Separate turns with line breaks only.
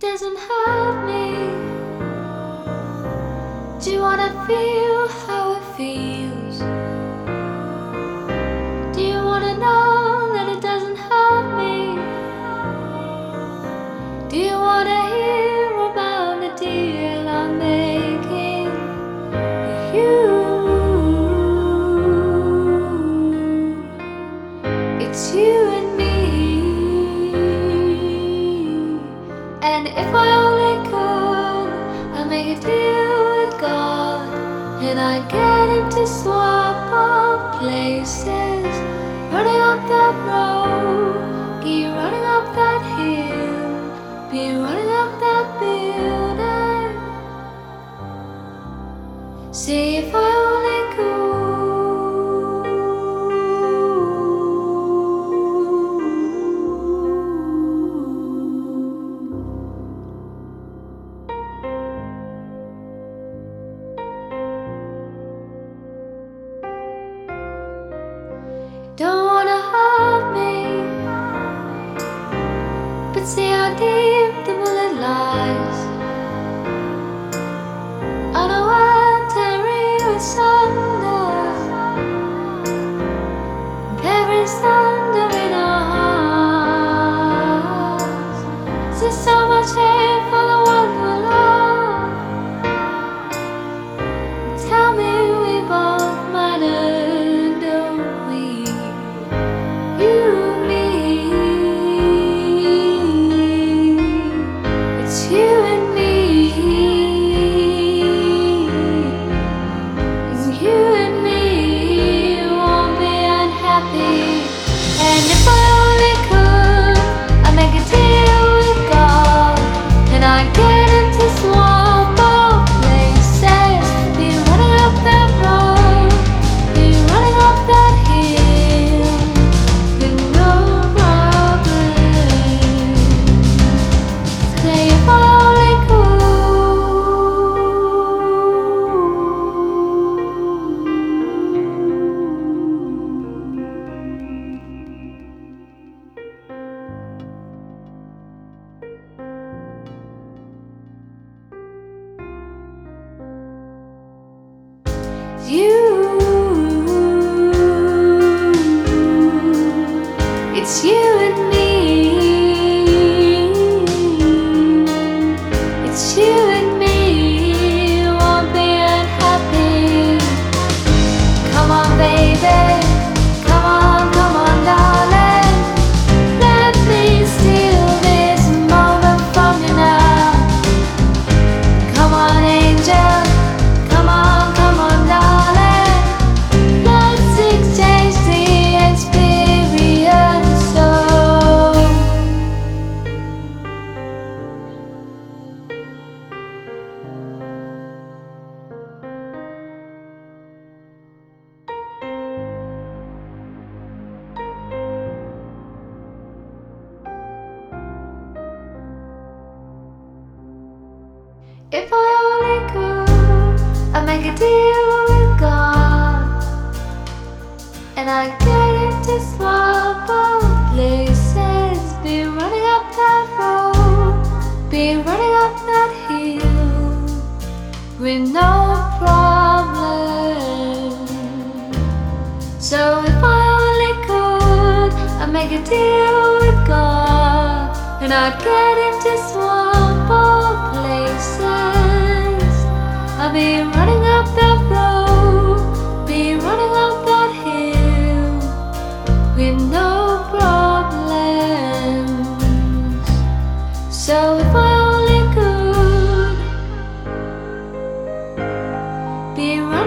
doesn't hurt me. Do you wanna feel how it feels? Do you wanna know that it doesn't hurt me? Do you wanna hear about the deal I'm making with you? It's you and And if I only could, I'd make a deal with God. And I'd get him to swap our places. Running up that road, keep running but see how deep the bullet lies. I know I'm tearing you asunder. There is You, it's you and me. If I only could, I'd make a deal with God. And I'd get him to places. Be running up that road, be running up that hill with no problem. So if I only could, I'd make a deal with God. And I'd get him to swap Be running up that road, be running up that hill with no problems. So if I only could be running